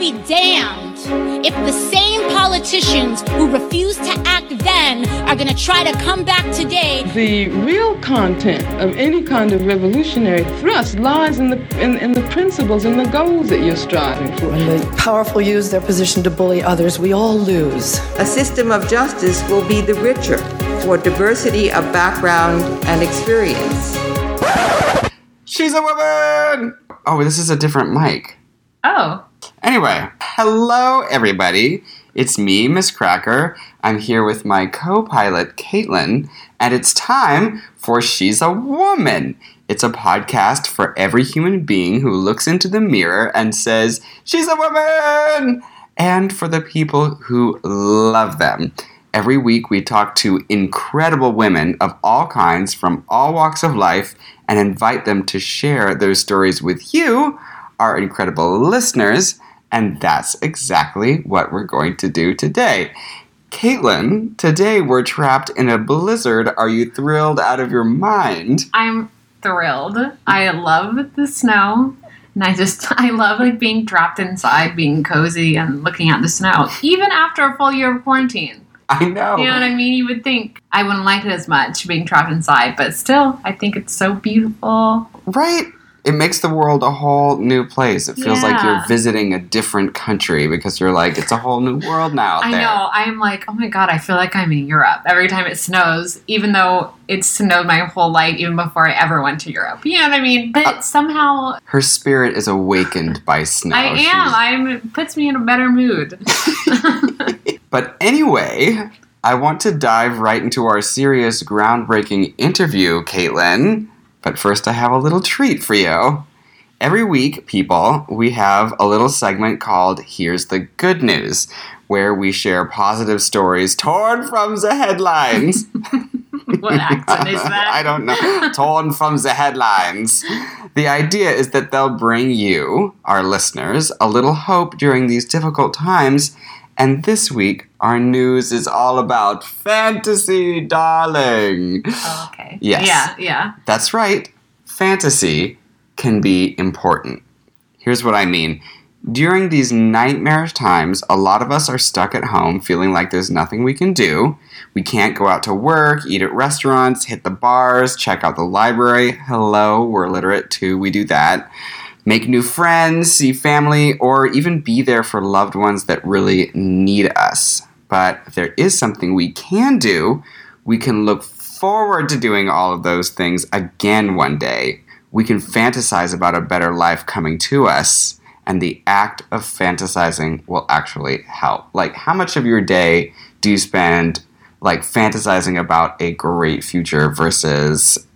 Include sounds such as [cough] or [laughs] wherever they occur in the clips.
be damned if the same politicians who refused to act then are going to try to come back today. The real content of any kind of revolutionary thrust lies in the in, in the principles and the goals that you're striving for. When the powerful use their position to bully others, we all lose. A system of justice will be the richer for diversity of background and experience. She's a woman! Oh, this is a different mic. Oh. Anyway, hello everybody. It's me, Miz Cracker. I'm here with my co pilot, Caitlin, and it's time for She's a Woman. It's a podcast for every human being who looks into the mirror and says, She's a woman! And for the people who love them. Every week, we talk to incredible women of all kinds from all walks of life and invite them to share their stories with you, our incredible listeners. And that's exactly what we're going to do today. Caitlin, today we're trapped in a blizzard. Are you thrilled out of your mind? I'm thrilled. I love the snow. And I just, [laughs] I love like being trapped inside, being cozy and looking at the snow, even after a full year of quarantine. I know. You know what I mean? You would think I wouldn't like it as much being trapped inside, but still, I think it's so beautiful. Right? It makes the world a whole new place. It feels like you're visiting a different country because you're like, it's a whole new world now I there. know. I'm like, oh my god, I feel like I'm in Europe every time it snows, even though it snowed my whole life, even before I ever went to Europe. You know what I mean? But Uh, somehow Her spirit is awakened by snow. I am. I'm. It puts me in a better mood. [laughs] [laughs] But anyway, I want to dive right into our serious, groundbreaking interview, Caitlin. But first, I have a little treat for you. Every week, people, we have a little segment called Here's the Good News, where we share positive stories torn from the headlines. [laughs] what accent is that? [laughs] I don't know. Torn from the headlines. The idea is that they'll bring you, our listeners, a little hope during these difficult times. And this week, our news is all about fantasy, darling. Oh, okay. Yes. Yeah. Yeah. That's right. Fantasy can be important. Here's what I mean. During these nightmarish times, a lot of us are stuck at home feeling like there's nothing we can do. We can't go out to work, eat at restaurants, hit the bars, check out the library. Hello, we're literate too, we do that. Make new friends, see family, or even be there for loved ones that really need us. But there is something we can do. We can look forward to doing all of those things again one day. We can fantasize about a better life coming to us, and the act of fantasizing will actually help. Like, how much of your day do you spend like fantasizing about a great future versus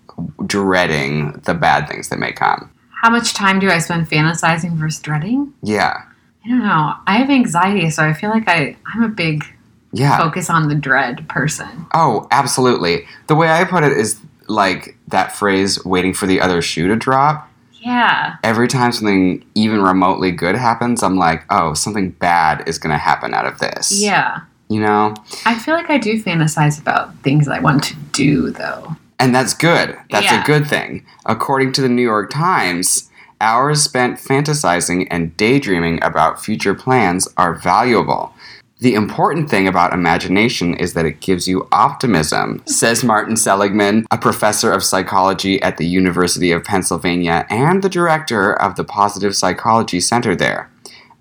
dreading the bad things that may come? How much time do I spend fantasizing versus dreading? Yeah. I don't know. I have anxiety, so I feel like I I'm a big Yeah. focus on the dread person. Oh, absolutely. The way I put it is like that phrase, waiting for the other shoe to drop. Yeah. Every time something even remotely good happens, I'm like, oh, something bad is going to happen out of this. Yeah. You know? I feel like I do fantasize about things I want to do, though. And that's good. That's Yeah. a good thing. According to the New York Times, hours spent fantasizing and daydreaming about future plans are valuable. The important thing about imagination is that it gives you optimism, says Martin Seligman, a professor of psychology at the University of Pennsylvania and the director of the Positive Psychology Center there.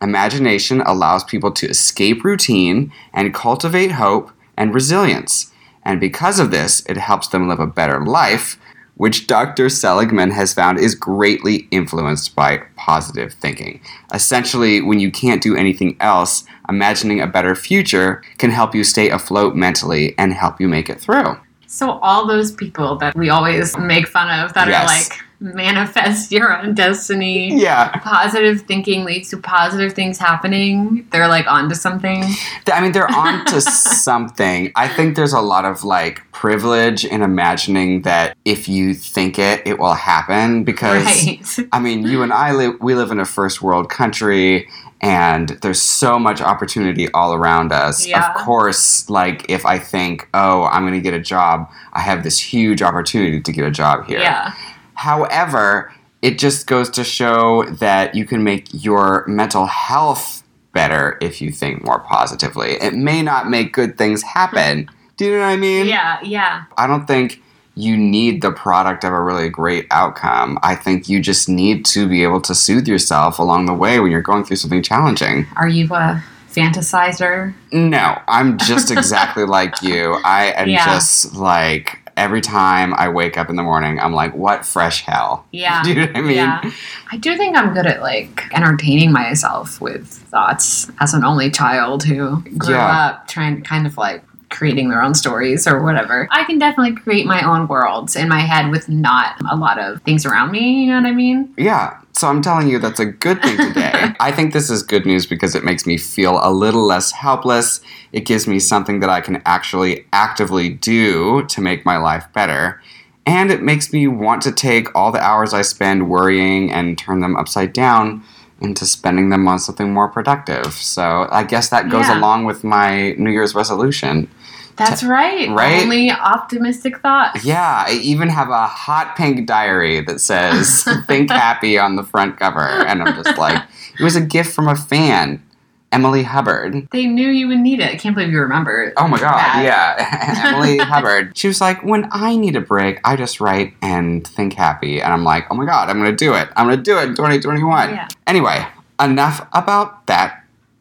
Imagination allows people to escape routine and cultivate hope and resilience. And because of this, it helps them live a better life, which Dr. Seligman has found is greatly influenced by positive thinking. Essentially, when you can't do anything else, imagining a better future can help you stay afloat mentally and help you make it through. So all those people that we always make fun of that Yes. are like manifest your own destiny. Yeah. Positive thinking leads to positive things happening. They're like onto something. I mean, they're onto something. I think there's a lot of like privilege in imagining that if you think it, it will happen. Because, Right. I mean, you and I live, we live in a first world country and there's so much opportunity all around us. Yeah. Of course, like if I think, oh, I'm going to get a job, I have this huge opportunity to get a job here. Yeah. However, it just goes to show that you can make your mental health better if you think more positively. It may not make good things happen. [laughs] Do you know what I mean? Yeah, yeah. I don't think you need the product of a really great outcome. I think you just need to be able to soothe yourself along the way when you're going through something challenging. Are you a fantasizer? No, I'm just [laughs] exactly like you. I am Yeah. just like every time I wake up in the morning, I'm like, what fresh hell? [laughs] Yeah. Do you know what I mean? Yeah. I do think I'm good at like entertaining myself with thoughts as an only child who grew Yeah. up trying to kind of like creating their own stories or whatever. I can definitely create my own worlds in my head with not a lot of things around me, you know what I mean? Yeah. So I'm telling you, that's a good thing today. [laughs] I think this is good news because it makes me feel a little less helpless. It gives me something that I can actually actively do to make my life better. And it makes me want to take all the hours I spend worrying and turn them upside down into spending them on something more productive. So I guess that goes Yeah. along with my New Year's resolution. That's right. right? Only optimistic thoughts. Yeah, I even have a hot pink diary that says [laughs] "Think Happy" on the front cover, and I'm just like, it was a gift from a fan, Emily Hubbard. They knew you would need it. I can't believe you remember. Oh my god, yeah, [laughs] Emily [laughs] Hubbard. She was like, when I need a break, I just write and think happy, and I'm like, oh my god, I'm gonna do it. I'm gonna do it in 2021. Yeah. Anyway, enough about that.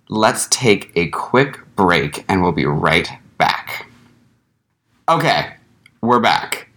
Let's take a quick break, and we'll be right back. Okay, we're back.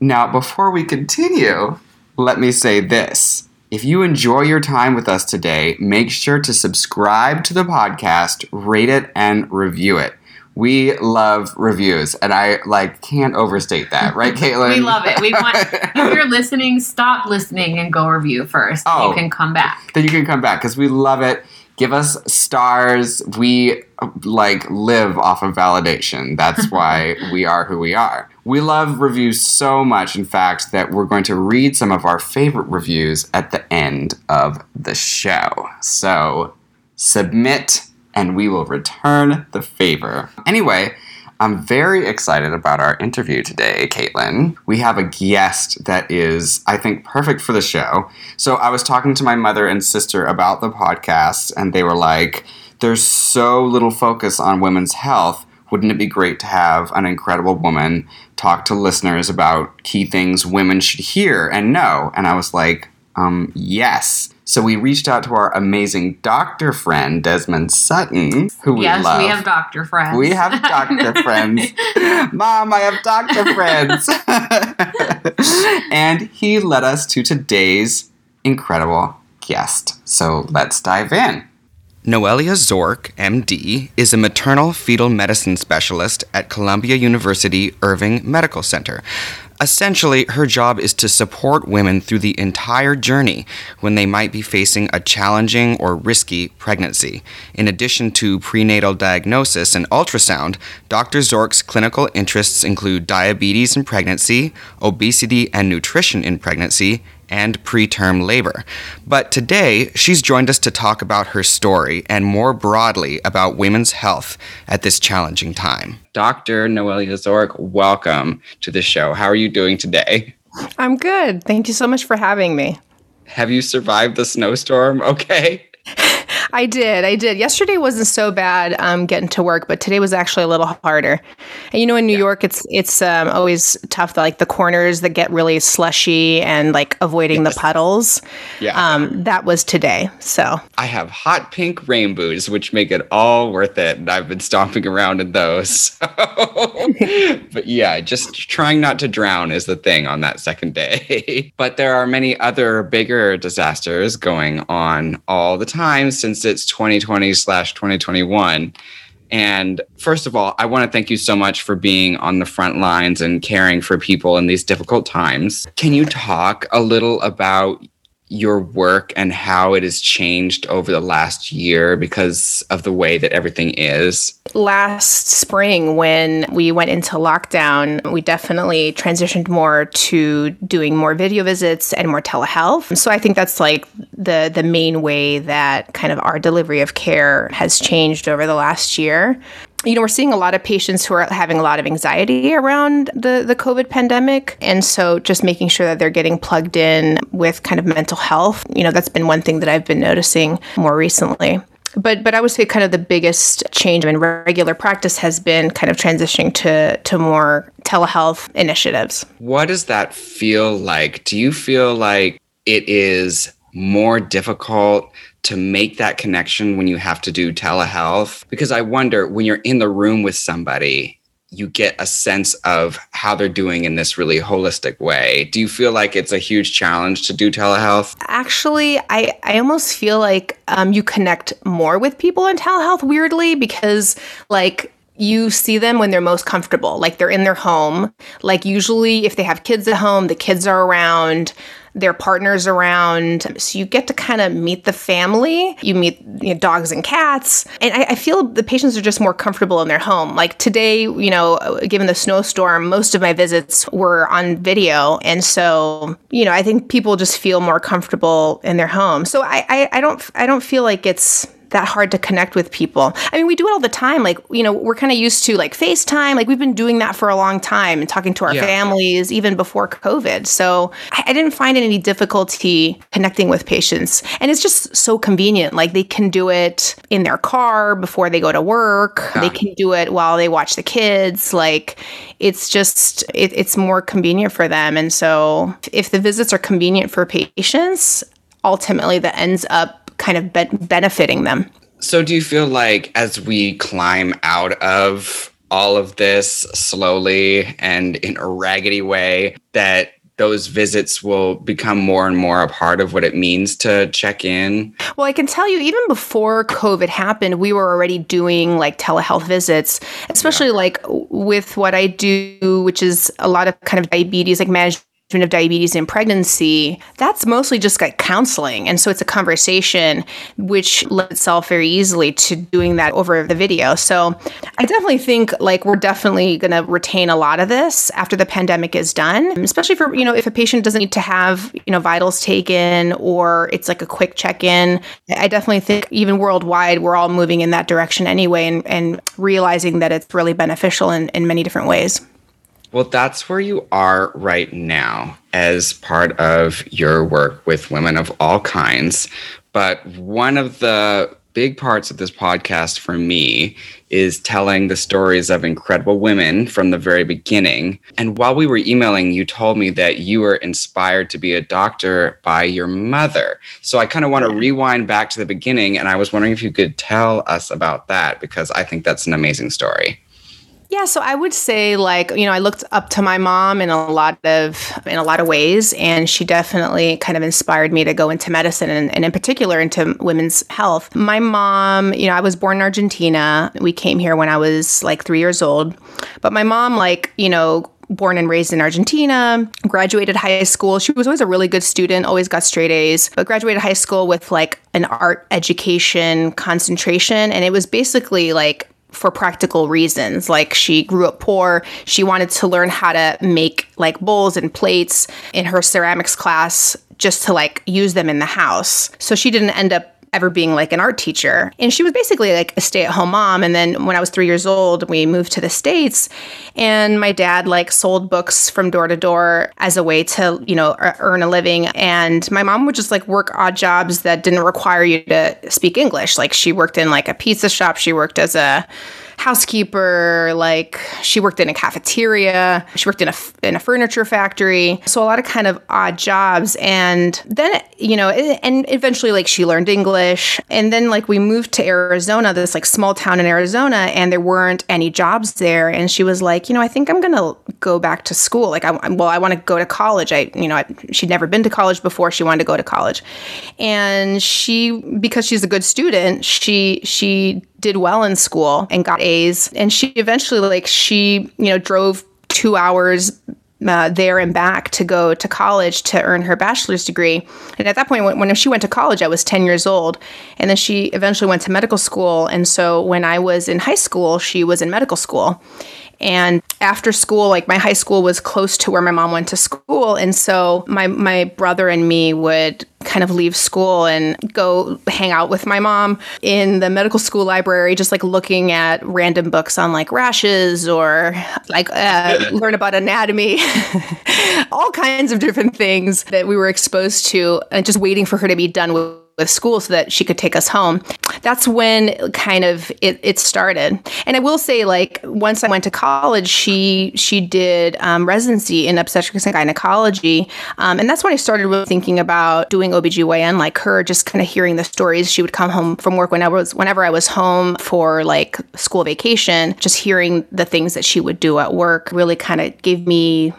Now, before we continue, let me say this. If you enjoy your time with us today, make sure to subscribe to the podcast, rate it, and review it. We love reviews, and I like can't overstate that, right, [laughs] Caitlin? We love it. We want [laughs] if you're listening, stop listening and go review first. Oh. You can come back. then you can come back because we love it. Give us stars. We like live off of validation. That's [laughs] why we are who we are. We love reviews so much, in fact, that we're going to read some of our favorite reviews at the end of the show. So submit and we will return the favor. Anyway, I'm very excited about our interview today, Caitlin. We have a guest that is, I think, perfect for the show. So I was talking to my mother and sister about the podcast, and they were like, there's so little focus on women's health. Wouldn't it be great to have an incredible woman talk to listeners about key things women should hear and know? And I was like, um, yes. So we reached out to our amazing doctor friend, Desmond Sutton, who we yes, love. we have doctor friends. We have [laughs] doctor friends. Mom, I have doctor friends. [laughs] and he led us to today's incredible guest. So let's dive in. Noelia Zork, MD, is a maternal fetal medicine specialist at Columbia University Irving Medical Center. Essentially, her job is to support women through the entire journey when they might be facing a challenging or risky pregnancy. In addition to prenatal diagnosis and ultrasound, Dr. Zork's clinical interests include diabetes in pregnancy, obesity and nutrition in pregnancy, and preterm labor. But today, she's joined us to talk about her story and more broadly about women's health at this challenging time. Dr. Noelia Zork, welcome to the show. How are you doing today? I'm good. Thank you so much for having me. Have you survived the snowstorm [laughs] okay? [laughs] I did. I did. Yesterday wasn't so bad um, getting to work, but today was actually a little harder. And you know, in New York, it's it's um, always tough. Like the corners that get really slushy and like avoiding the puddles. Yeah. Um, that was today. So I have hot pink rainbows, which make it all worth it. And I've been stomping around in those. [laughs] but yeah, just trying not to drown is the thing on that second day. [laughs] but there are many other bigger disasters going on all the time since it's 2020 slash 2021. And first of all, I want to thank you so much for being on the front lines and caring for people in these difficult times. Can you talk a little about your work and how it has changed over the last year because of the way that everything is? last spring when we went into lockdown, we definitely transitioned more to doing more video visits and more telehealth. So I think that's like the the main way that kind of our delivery of care has changed over the last year. You know, we're seeing a lot of patients who are having a lot of anxiety around the, the COVID pandemic. And so just making sure that they're getting plugged in with kind of mental health, you know, that's been one thing that I've been noticing more recently. but but I would say kind of the biggest change in regular practice has been kind of transitioning to to more telehealth initiatives. What does that feel like? Do you feel like it is more difficult to make that connection when you have to do telehealth? Because I wonder when you're in the room with somebody you get a sense of how they're doing in this really holistic way. Do you feel like it's a huge challenge to do telehealth? Actually, I, I almost feel like um, you connect more with people in telehealth weirdly because, like, you see them when they're most comfortable, like they're in their home. Like, usually, if they have kids at home, the kids are around their partners around. So you get to kind of meet the family. You meet you know, dogs and cats. And I, I, feel the patients are just more comfortable in their home. Like today, you know, given the snowstorm, most of my visits were on video. And so, you know, I think people just feel more comfortable in their home. So I, I, I don't I don't feel like it's that hard to connect with people. I mean, we do it all the time. Like, you know, we're kind of used to like FaceTime. Like, we've been doing that for a long time and talking to our yeah. families even before COVID. So I, I, didn't find any difficulty connecting with patients. And it's just so convenient. Like, they can do it in their car before they go to work, yeah. they can do it while they watch the kids. Like, it's just, it, it's more convenient for them. And so if the visits are convenient for patients, ultimately that ends up kind of be- benefiting them. So, do you feel like as we climb out of all of this slowly and in a raggedy way, that those visits will become more and more a part of what it means to check in? Well, I can tell you, even before COVID happened, we were already doing like telehealth visits, especially yeah. like with what I do, which is a lot of kind of diabetes, like managed of diabetes in pregnancy, that's mostly just like counseling. And so it's a conversation which lends itself very easily to doing that over the video. So I definitely think like we're definitely going to retain a lot of this after the pandemic is done, especially for, you know, if a patient doesn't need to have, you know, vitals taken or it's like a quick check in. I definitely think even worldwide, we're all moving in that direction anyway and, and realizing that it's really beneficial in, in many different ways. Well, that's where you are right now as part of your work with women of all kinds. But one of the big parts of this podcast for me is telling the stories of incredible women from the very beginning. And while we were emailing, you told me that you were inspired to be a doctor by your mother. So I kind of want to rewind back to the beginning. And I was wondering if you could tell us about that because I think that's an amazing story. Yeah, so I would say like, you know, I looked up to my mom in a lot of in a lot of ways and she definitely kind of inspired me to go into medicine and, and in particular into women's health. My mom, you know, I was born in Argentina. We came here when I was like 3 years old. But my mom like, you know, born and raised in Argentina, graduated high school. She was always a really good student, always got straight A's, but graduated high school with like an art education concentration. And it was basically like for practical reasons. Like she grew up poor. She wanted to learn how to make like bowls and plates in her ceramics class just to like use them in the house. So she didn't end up ever being like an art teacher. And she was basically like a stay at home mom. And then when I was three years old, we moved to the States and my dad like sold books from door to door as a way to, you know, earn a living. And my mom would just like work odd jobs that didn't require you to speak English. Like she worked in like a pizza shop, she worked as a housekeeper, like she worked in a cafeteria, she worked in a in a furniture factory. So a lot of kind of odd jobs and then you know, and eventually like she learned English and then like we moved to Arizona, this like small town in Arizona and there weren't any jobs there and she was like, you know, I think I'm going to go back to school. Like I well, I want to go to college. I you know, I, she'd never been to college before. She wanted to go to college. And she because she's a good student, she she did well in school and got A's. And she eventually, like, she, you know, drove two hours uh, there and back to go to college to earn her bachelor's degree. And at that point, when, when, she went to college, I was 10 years old. And then she eventually went to medical school. And so when I was in high school, she was in medical school. And after school, like my high school was close to where my mom went to school. And so my, my brother and me would kind of leave school and go hang out with my mom in the medical school library, just like looking at random books on like rashes or like uh, [laughs] learn about anatomy, [laughs] all kinds of different things that we were exposed to, and just waiting for her to be done with with school so that she could take us home. that's when kind of it, it started. And I will say, like, once I went to college, she she did um, residency in obstetrics and gynecology. Um, and that's when I started really thinking about doing OBGYN like her, just kind of hearing the stories. She would come home from work whenever was whenever I was home for like school vacation, just hearing the things that she would do at work really kind of gave me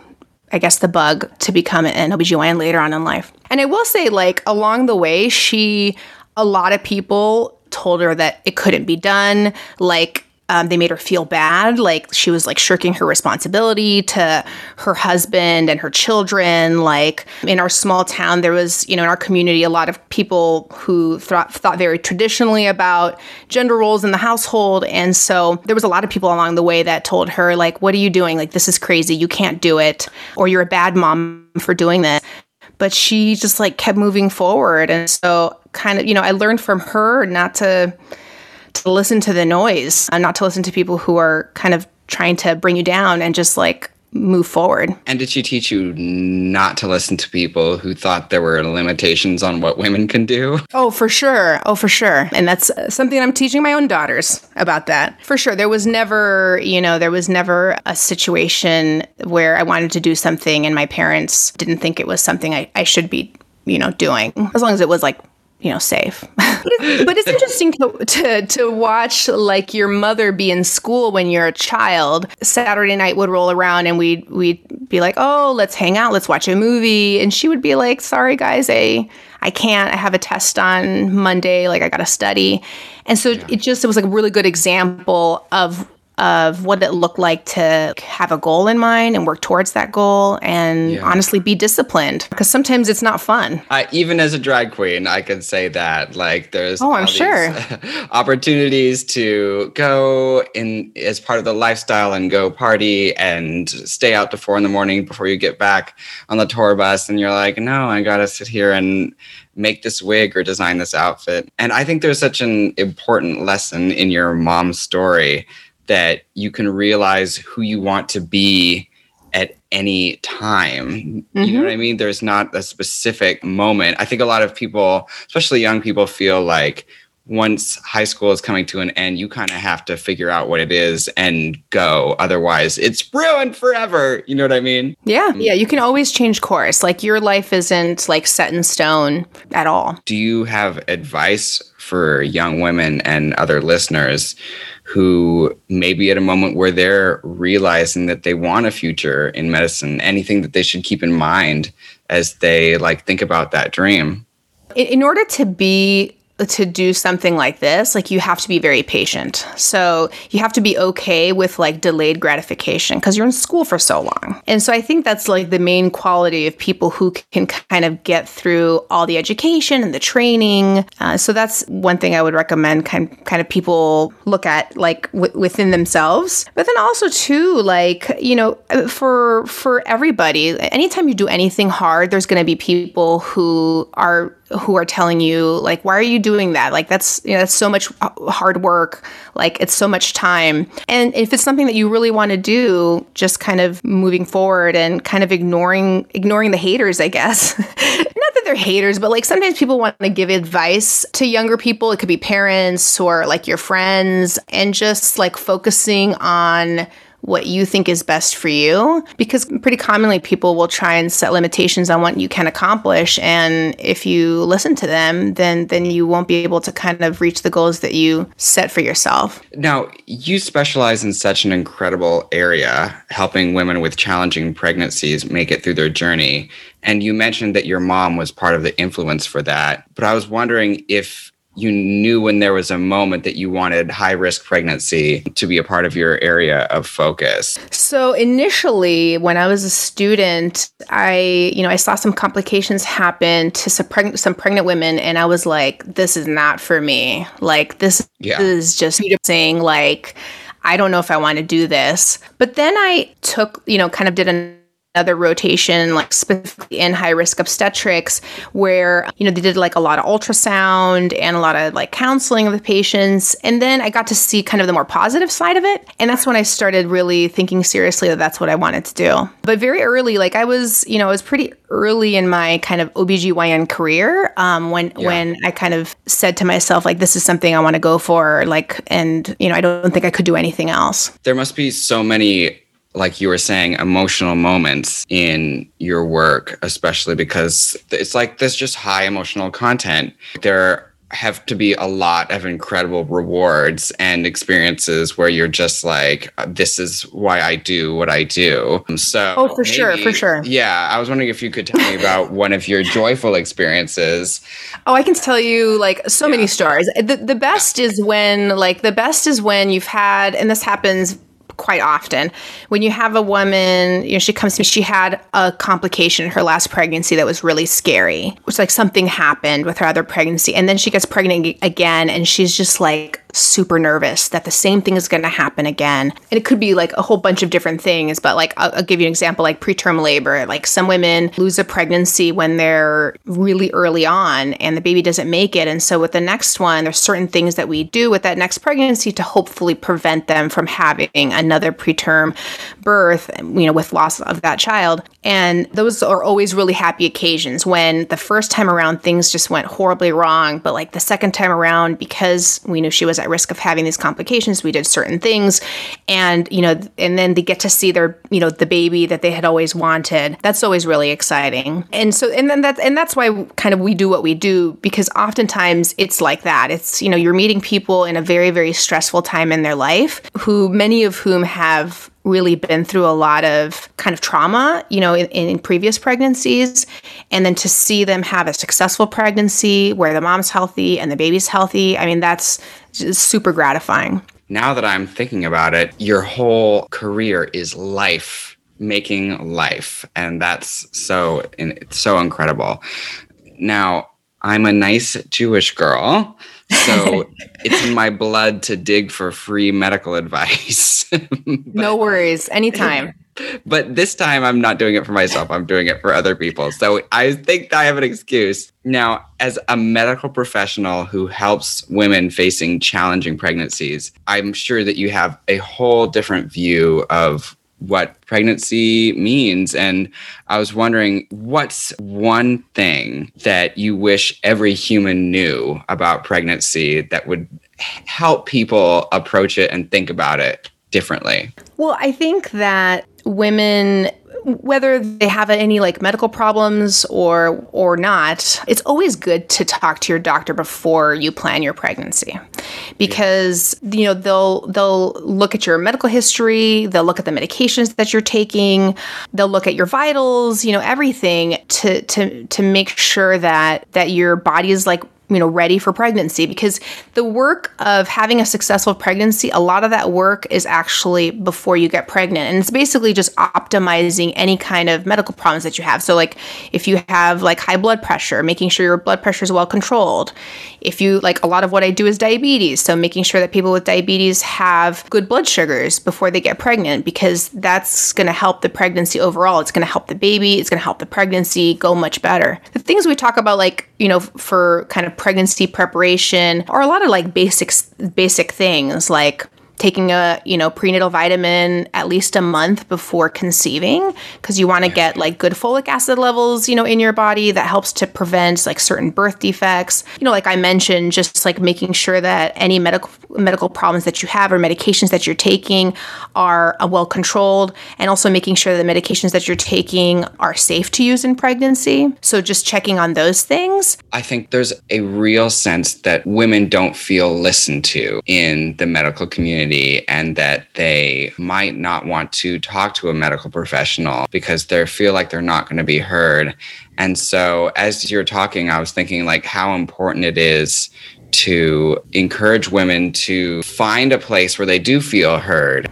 I guess, the bug to become an OBGYN later on in life. And I will say, like, along the way, she, a lot of people told her that it couldn't be done. Like, um, they made her feel bad. Like she was like shirking her responsibility to her husband and her children. Like in our small town there was you know in our community a lot of people who thought, thought very traditionally about gender roles in the household. And so there was a lot of people along the way that told her like what are you doing? Like this is crazy. You can't do it or you're a bad mom for doing this. But she just like kept moving forward. And so kind of you know i learned from her not to to listen to the noise and not to listen to people who are kind of trying to bring you down and just like move forward. And did she teach you not to listen to people who thought there were limitations on what women can do? Oh, for sure. Oh, for sure. And that's uh, something I'm teaching my own daughters about that. For sure. There was never, you know, there was never a situation where I wanted to do something and my parents didn't think it was something I, I should be, you know, doing. As long as it was like you know safe. [laughs] But, it's, but it's interesting to, to to watch like your mother be in school when you're a child. Saturday night would roll around and we'd we'd be like oh let's hang out let's watch a movie. And she would be like sorry guys i i can't. I have a test on monday. Like i gotta study. And so yeah. it just it was like a really good example of of what it looked like to have a goal in mind and work towards that goal and yeah. honestly be disciplined because sometimes it's not fun. Uh, even as a drag queen, I can say that like there's oh, I'm sure [laughs] opportunities to go in as part of the lifestyle and go party and stay out to four in the morning before you get back on the tour bus and you're like, no, I gotta sit here and make this wig or design this outfit. And I think there's such an important lesson in your mom's story that you can realize who you want to be at any time. Mm-hmm. You know what I mm-hmm. mean? There's not a specific moment. I think a lot of people, especially young people, feel like once high school is coming to an end, you kind of have to figure out what it is and go. Otherwise, it's ruined forever. You know what I mean? Yeah. Yeah. You can always change course. Like your life isn't like set in stone at all. Do you have advice for young women and other listeners who may be at a moment where they're realizing that they want a future in medicine anything that they should keep in mind as they like think about that dream. In order to be to do something like this, like you have to be very patient. So you have to be okay with like delayed gratification because you're in school for so long. And so I think that's like the main quality of people who can kind of get through all the education and the training. Uh, so that's one thing I would recommend kind kind of people look at like w- within themselves. But then also too like, you know, for for everybody, anytime you do anything hard, there's going to be people who are who are telling you like why are you doing that? Like that's you know that's so much hard work. Like it's so much time. And if it's something that you really want to do just kind of moving forward and kind of ignoring ignoring the haters i guess. [laughs] Not that they're haters but like sometimes people want to give advice to younger people. It could be parents or like your friends and just like focusing on what you think is best for you because pretty commonly people will try and set limitations on what you can accomplish and if you listen to them then then you won't be able to kind of reach the goals that you set for yourself. Now you specialize in such an incredible area helping women with challenging pregnancies make it through their journey. And you mentioned that your mom was part of the influence for that but i was wondering if you knew when there was a moment that you wanted high risk pregnancy to be a part of your area of focus? So initially, when I was a student, I, you know, I saw some complications happen to some, preg- some pregnant women, and I was like, this is not for me. Like, this yeah. is just saying, like, I don't know if I want to do this. But then I took, you know, kind of did an another rotation, like specifically in high risk obstetrics, where, you know, they did like a lot of ultrasound and a lot of like counseling of the patients. And then I got to see kind of the more positive side of it. And that's when I started really thinking seriously that that's what I wanted to do. But very early, like I was, you know, I was pretty early in my kind of OBGYN career um, when, Yeah. when I kind of said to myself, like, this is something I want to go for. Like, and, you know, I don't think I could do anything else. There must be so many, like you were saying, emotional moments in your work, especially because it's like there's just high emotional content. There have to be a lot of incredible rewards and experiences where you're just like, uh, this is why I do what I do. Um, so, Oh, for sure, for sure. Yeah, I was wondering if you could tell me about [laughs] one of your joyful experiences. Oh, I can tell you like so many stories. The the best is when like the best is when you've had and this happens quite often. When you have a woman you know she comes to me she had a complication in her last pregnancy that was really scary. Which like something happened with her other pregnancy and then she gets pregnant again and she's just like super nervous that the same thing is going to happen again. And it could be like a whole bunch of different things but like I'll, I'll give you an example like preterm labor. Like some women lose a pregnancy when they're really early on and the baby doesn't make it. And so with the next one there's certain things that we do with that next pregnancy to hopefully prevent them from having another preterm birth you know with loss of that child. And those are always really happy occasions when the first time around things just went horribly wrong but like the second time around because we knew she was at risk of having these complications. We did certain things and you know and then they get to see their you know the baby that they had always wanted. That's always really exciting. And so and then that's and that's why kind of we do what we do because oftentimes it's like that. It's you know you're meeting people in a very very stressful time in their life who many of whom have really been through a lot of kind of trauma, you know, in, in previous pregnancies. And then to see them have a successful pregnancy where the mom's healthy and the baby's healthy, I mean, that's super gratifying. now that I'm thinking about it, your whole career is life, making life, and that's so—it's so incredible. Now, I'm a nice Jewish girl, so [laughs] it's in my blood to dig for free medical [laughs] advice. [laughs] no worries, anytime. but this time I'm not doing it for myself. I'm doing it for other people. So I think I have an excuse. Now, as a medical professional who helps women facing challenging pregnancies, I'm sure that you have a whole different view of what pregnancy means. And I was wondering, what's one thing that you wish every human knew about pregnancy that would help people approach it and think about it differently? Well, I think that women whether they have any like medical problems or or not, it's always good to talk to your doctor before you plan your pregnancy. Because you know, they'll they'll look at your medical history, they'll look at the medications that you're taking, they'll look at your vitals, you know, everything to to to make sure that that your body is like you know ready for pregnancy because the work of having a successful pregnancy a lot of that work is actually before you get pregnant. And it's basically just optimizing any kind of medical problems that you have. So like if you have like high blood pressure making sure your blood pressure is well controlled. If you like a lot of what i do is diabetes so making sure that people with diabetes have good blood sugars before they get pregnant because that's going to help the pregnancy overall. It's going to help the baby it's going to help the pregnancy go much better. The things we talk about like you know for kind of pregnancy preparation or a lot of like basics basic things like taking a you know prenatal vitamin at least a month before conceiving because you want to get like good folic acid levels you know in your body that helps to prevent like certain birth defects. You know like i mentioned just like making sure that any medical medical problems that you have or medications that you're taking are uh, well controlled and also making sure the medications that you're taking are safe to use in pregnancy. So just checking on those things. I think there's a real sense that women don't feel listened to in the medical community and that they might not want to talk to a medical professional because they feel like they're not going to be heard. And so as you're talking, I was thinking like how important it is to encourage women to find a place where they do feel heard.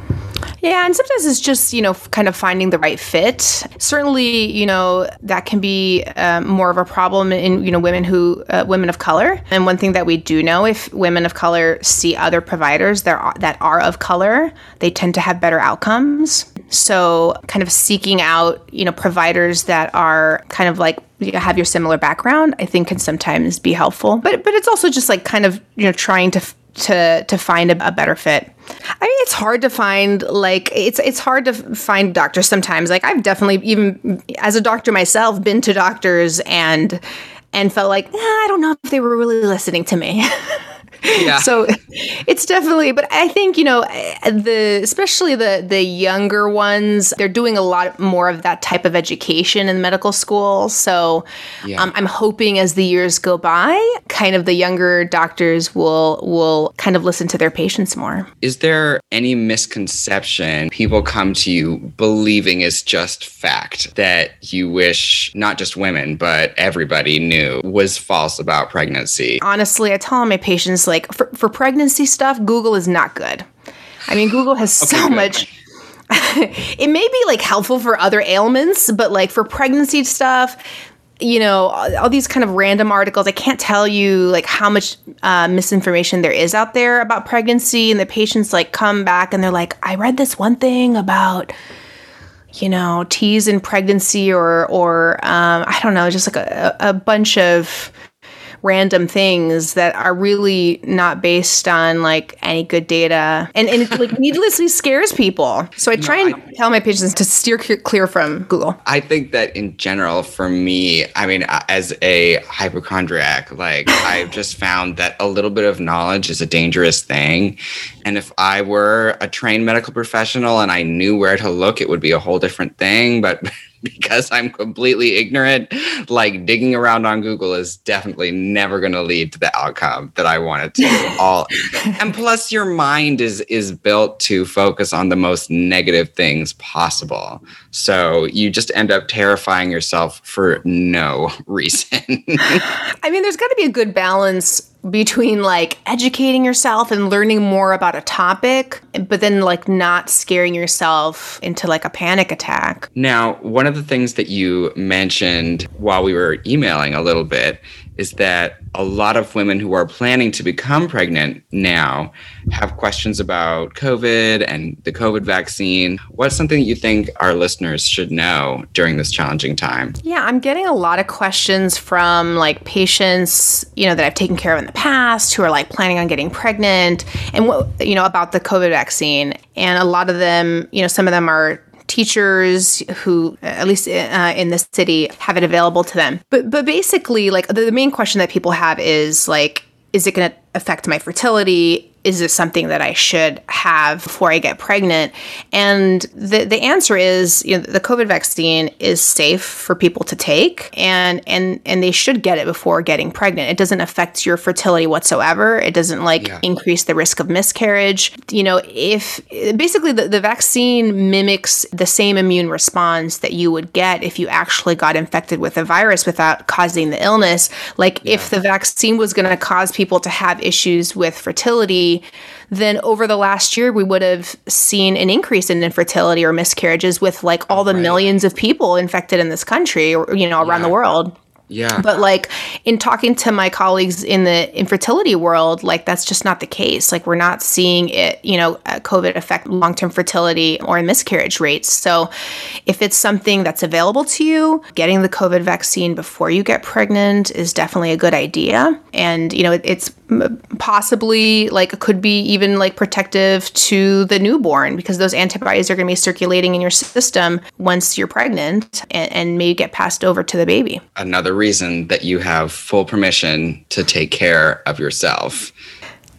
Yeah, and sometimes it's just, you know, kind of finding the right fit. Certainly, you know, that can be um, more of a problem in, you know, women who, uh, women of color. And one thing that we do know if women of color see other providers that are, that are of color, they tend to have better outcomes. So, kind of seeking out, you know, providers that are kind of like have your similar background, I think can sometimes be helpful. But but it's also just like kind of, you know, trying to to to find a, a better fit. I mean, it's hard to find like it's it's hard to find doctors sometimes. Like I've definitely even as a doctor myself been to doctors and and felt like eh, I don't know if they were really listening to me. [laughs] Yeah. so it's definitely, but I think you know the especially the the younger ones, they're doing a lot more of that type of education in medical school. So yeah. um, I'm hoping as the years go by, kind of the younger doctors will will kind of listen to their patients more. Is there any misconception people come to you believing is just fact that you wish not just women but everybody knew was false about pregnancy? Honestly, I tell my patients like for, for pregnancy stuff, Google is not good. I mean, Google has okay, so good. much. [laughs] it may be like helpful for other ailments, but like for pregnancy stuff, you know, all these kind of random articles, I can't tell you like how much uh, misinformation there is out there about pregnancy. And the patients like come back and they're like, I read this one thing about you know teas in pregnancy or or um, i don't know just like a, a bunch of random things that are really not based on like any good data and, and it like [laughs] needlessly scares people. So I try no, and I, tell my patients to steer clear from Google. I think that in general, for me, I mean, as a hypochondriac, like [laughs] I've just found that a little bit of knowledge is a dangerous thing. And if I were a trained medical professional and I knew where to look, it would be a whole different thing. But [laughs] [laughs] because I'm completely ignorant, like digging around on Google is definitely never going to lead to the outcome that I wanted to. [laughs] All and plus, your mind is is built to focus on the most negative things possible. So you just end up terrifying yourself for no [laughs] reason. I mean, there's got to be a good balance between like educating yourself and learning more about a topic, but then like not scaring yourself into like a panic attack. Now, one of the things that you mentioned while we were emailing a little bit is that a lot of women who are planning to become pregnant now have questions about COVID and the COVID vaccine. What's something that you think our listeners should know during this challenging time? Yeah, I'm getting a lot of questions from like patients, you know, that I've taken care of in the past who are like planning on getting pregnant and what, you know, about the COVID vaccine. And a lot of them, you know, some of them are teachers who, at least uh, in the city, have it available to them. But but basically, like the, the main question that people have is like, is it going to affect my fertility? is this something that I should have before I get pregnant? And the, the answer is, you know, the COVID vaccine is safe for people to take and, and, and they should get it before getting pregnant. It doesn't affect your fertility whatsoever. It doesn't like yeah. increase the risk of miscarriage. You know, if basically the, the vaccine mimics the same immune response that you would get if you actually got infected with a virus without causing the illness. Like yeah. if the vaccine was going to cause people to have issues with fertility, then over the last year we would have seen an increase in infertility or miscarriages with like all the right. millions of people infected in this country or you know around yeah. the world. Yeah. But like in talking to my colleagues in the infertility world, like that's just not the case. Like we're not seeing it, you know, COVID affect long term fertility or miscarriage rates. So if it's something that's available to you, getting the COVID vaccine before you get pregnant is definitely a good idea. And, you know, it, it's possibly like could be even like protective to the newborn because those antibodies are going to be circulating in your system once you're pregnant and, and may get passed over to the baby. Another reason that you have full permission to take care of yourself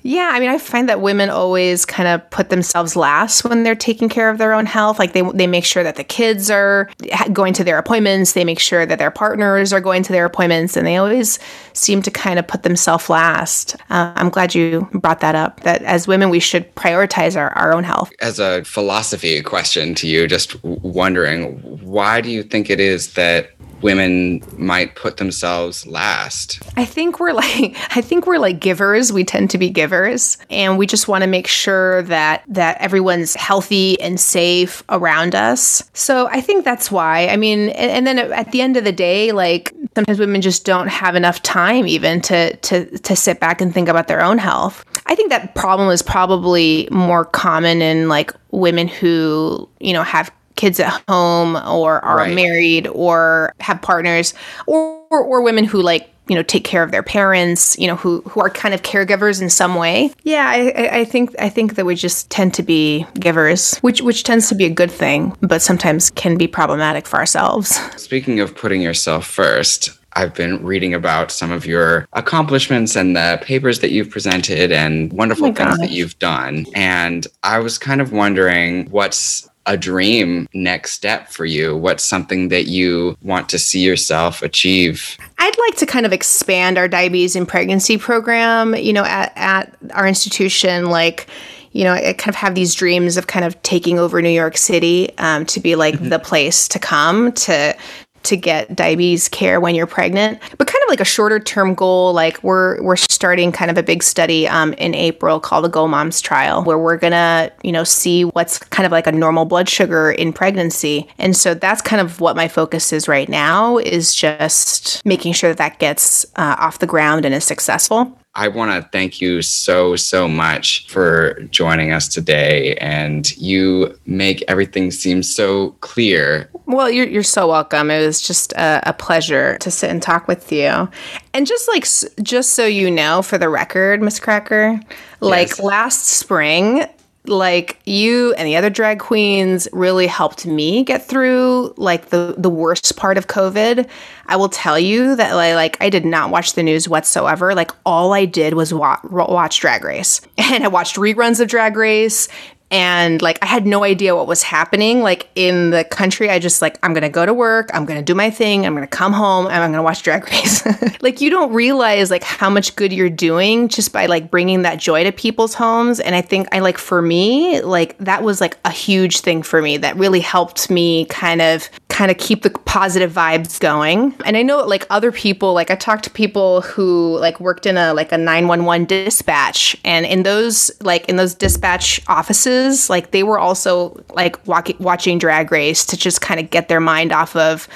yeah, I mean, I find that women always kind of put themselves last when they're taking care of their own health. Like they they make sure that the kids are going to their appointments, they make sure that their partners are going to their appointments, and they always seem to kind of put themselves last. Uh, I'm glad you brought that up. That as women, we should prioritize our, our own health. As a philosophy question to you, just wondering, why do you think it is that women might put themselves last? I think we're like [laughs] I think we're like givers. We tend to be givers and we just want to make sure that that everyone's healthy and safe around us. So I think that's why. I mean, and, and then at the end of the day, like sometimes women just don't have enough time even to to to sit back and think about their own health. I think that problem is probably more common in like women who, you know, have kids at home or are Right. married or have partners or, or or women who like you know take care of their parents you know who who are kind of caregivers in some way yeah I, I i think i think that we just tend to be givers which which tends to be a good thing but sometimes can be problematic for ourselves Speaking of putting yourself first, I've been reading about some of your accomplishments and the papers that you've presented and wonderful Oh my things that you've done. And I was kind of wondering what's a dream next step for you? What's something that you want to see yourself achieve? I'd like to kind of expand our diabetes and pregnancy program, you know, at, at our institution. Like, you know, I kind of have these dreams of kind of taking over New York City um, to be like the place to come to to get diabetes care when you're pregnant but kind of like a shorter term goal like we're we're starting kind of a big study um, in april called the go moms trial where we're gonna you know see what's kind of like a normal blood sugar in pregnancy. And so that's kind of what my focus is right now is just making sure that that gets uh, off the ground and is successful I want to thank you so, so much for joining us today. And you make everything seem so clear. Well, you're, you're so welcome. It was just a, a pleasure to sit and talk with you. And just like, just so you know, for the record, Miz Cracker, like Yes. last spring, like you and the other drag queens really helped me get through like the the worst part of covid. I will tell you that like, like i did not watch the news whatsoever. Like all i did was wa- watch drag race. [laughs] And i watched reruns of drag race and like I had no idea what was happening like in the country. I just like I'm gonna go to work, I'm gonna do my thing, I'm gonna come home, and I'm gonna watch Drag Race. [laughs] like you don't realize like how much good you're doing just by like bringing that joy to people's homes. And I think I like for me like that was like a huge thing for me that really helped me kind of kind of keep the positive vibes going. And I know like other people like I talked to people who like worked in a like a 911 dispatch and in those like in those dispatch offices like they were also like walk- watching drag race to just kind of get their mind off of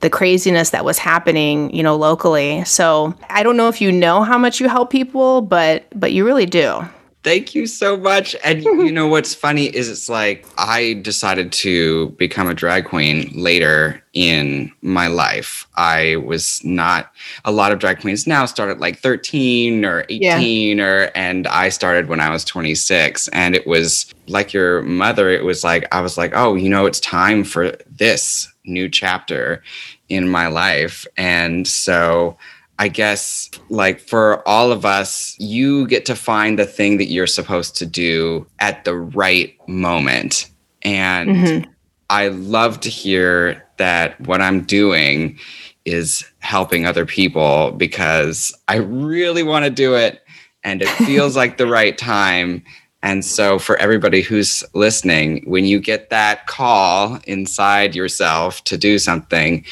the craziness that was happening you know locally so i don't know if you know how much you help people but but you really do Thank you so much. And [laughs] you know what's funny is it's like I decided to become a drag queen later in my life. I was not a lot of drag queens now start at like 13 or 18 or and I started when I was 26 and it was like your mother it was like I was like, "Oh, you know, it's time for this new chapter in my life." And so I guess, like for all of us, you get to find the thing that you're supposed to do at the right moment. And mm-hmm. I love to hear that what I'm doing is helping other people because I really want to do it and it [laughs] feels like the right time. And so, for everybody who's listening, when you get that call inside yourself to do something,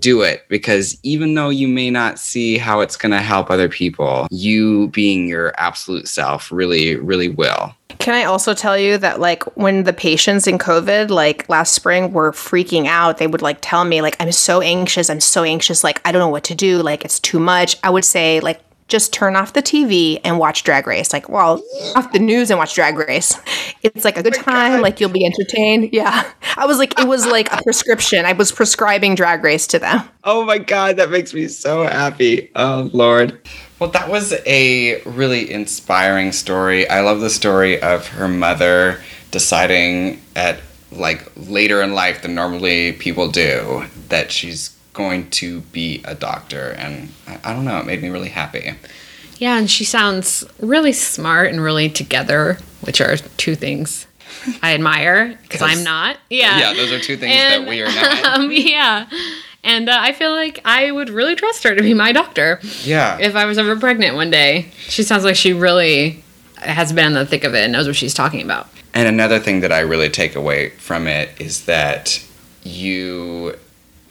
do it because even though you may not see how it's going to help other people, you being your absolute self really, really will. Can I also tell you that like when the patients in COVID like last spring were freaking out, they would like tell me like I'm so anxious, I'm so anxious, like I don't know what to do, like it's too much. I would say like just turn off the TV and watch Drag Race. Like, well, off the news and watch Drag Race. It's like a good oh time, like you'll be entertained. Yeah. I was like it was like a prescription. I was prescribing Drag Race to them. Oh my God, that makes me so happy. Oh, Lord. Well, that was a really inspiring story. I love the story of her mother deciding at like later in life than normally people do that she's going to be a doctor. And I, I don't know, it made me really happy. Yeah, and she sounds really smart and really together, which are two things I admire because I'm not. Yeah. Yeah, those are two things And, that we are not. [laughs] Um, yeah. And uh, I feel like I would really trust her to be my doctor Yeah. if I was ever pregnant one day. She sounds like she really has been in the thick of it and knows what she's talking about. And another thing that I really take away from it is that you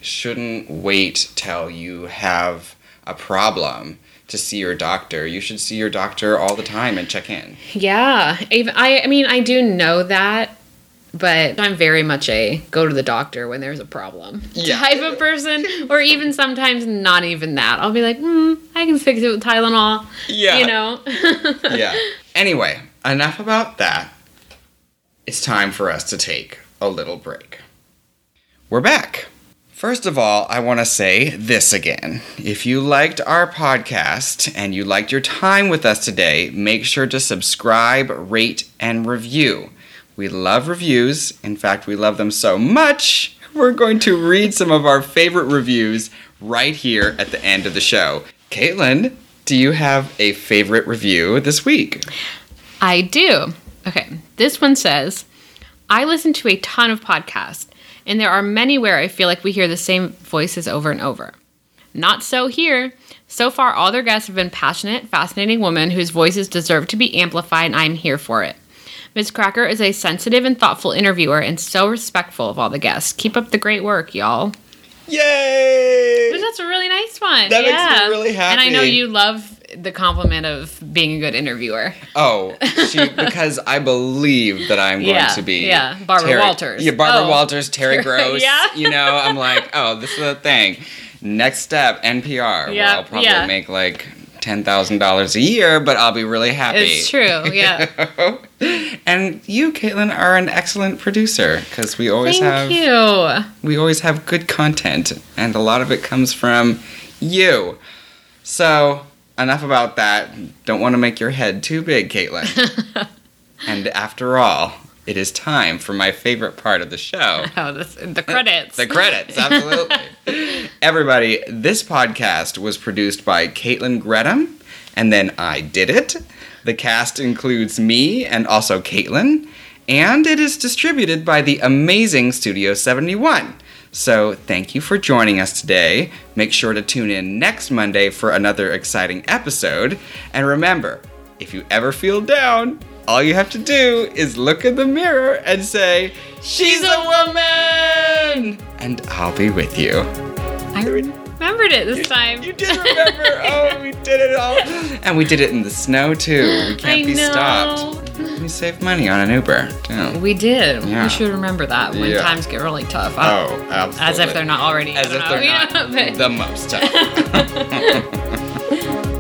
shouldn't wait till you have a problem to see your doctor. You should see your doctor all the time and check in. Yeah, I. I mean, I do know that, but I'm very much a go to the doctor when there's a problem Yeah. type of person, or even sometimes not even that. I'll be like, hmm, I can fix it with Tylenol. Yeah. you know. [laughs] yeah. Anyway, enough about that. It's time for us to take a little break. we're back. First of all, I want to say this again. If you liked our podcast and you liked your time with us today, make sure to subscribe, rate, and review. We love reviews. In fact, we love them so much, we're going to read some of our favorite reviews right here at the end of the show. Caitlin, do you have a favorite review this week? I do. Okay, this one says I listen to a ton of podcasts, and there are many where I feel like we hear the same voices over and over. Not so here. So far, all their guests have been passionate, fascinating women whose voices deserve to be amplified, and I'm here for it. Miz Cracker is a sensitive and thoughtful interviewer and so respectful of all the guests. Keep up the great work, y'all. Yay! That's a really nice one. That makes me yeah. really And I know you love the compliment of being a good interviewer. Oh, she because I believe that I'm going Yeah, to be yeah, Barbara Terry- Walters. Yeah, Barbara Oh. Walters, Terry [laughs] Gross. Yeah. You know, I'm like, oh, this is the thing. Next step, NPR. Yeah, I'll probably yeah. make like ten thousand dollars a year, but I'll be really happy. It's true. [laughs] Yeah. and you, Caitlin, are an excellent producer because we always have Thank you. we always have good content, and a lot of it comes from you. So, enough about that. Don't want to make your head too big, Caitlin. [laughs] and after all, it is time for my favorite part of the show. [laughs] Oh, this, the credits. The credits, absolutely. [laughs] Everybody, this podcast was produced by Caitlin Gretham, and then I did it. The cast includes me and also Caitlin, and it is distributed by the amazing Studio 71. So, thank you for joining us today. Make sure to tune in next Monday for another exciting episode. And remember, if you ever feel down, all you have to do is look in the mirror and say, She's a woman! And I'll be with you. I remembered it this time. You did remember. oh, we did it all. [laughs] And we did it in the snow too. We can't I be know. stopped. We saved money on an Uber too. We did. Yeah. We should remember that when Yeah. times get really tough. I Oh, absolutely. As if they're not already. As if know, they're not [laughs] know, the most [laughs] tough. [laughs]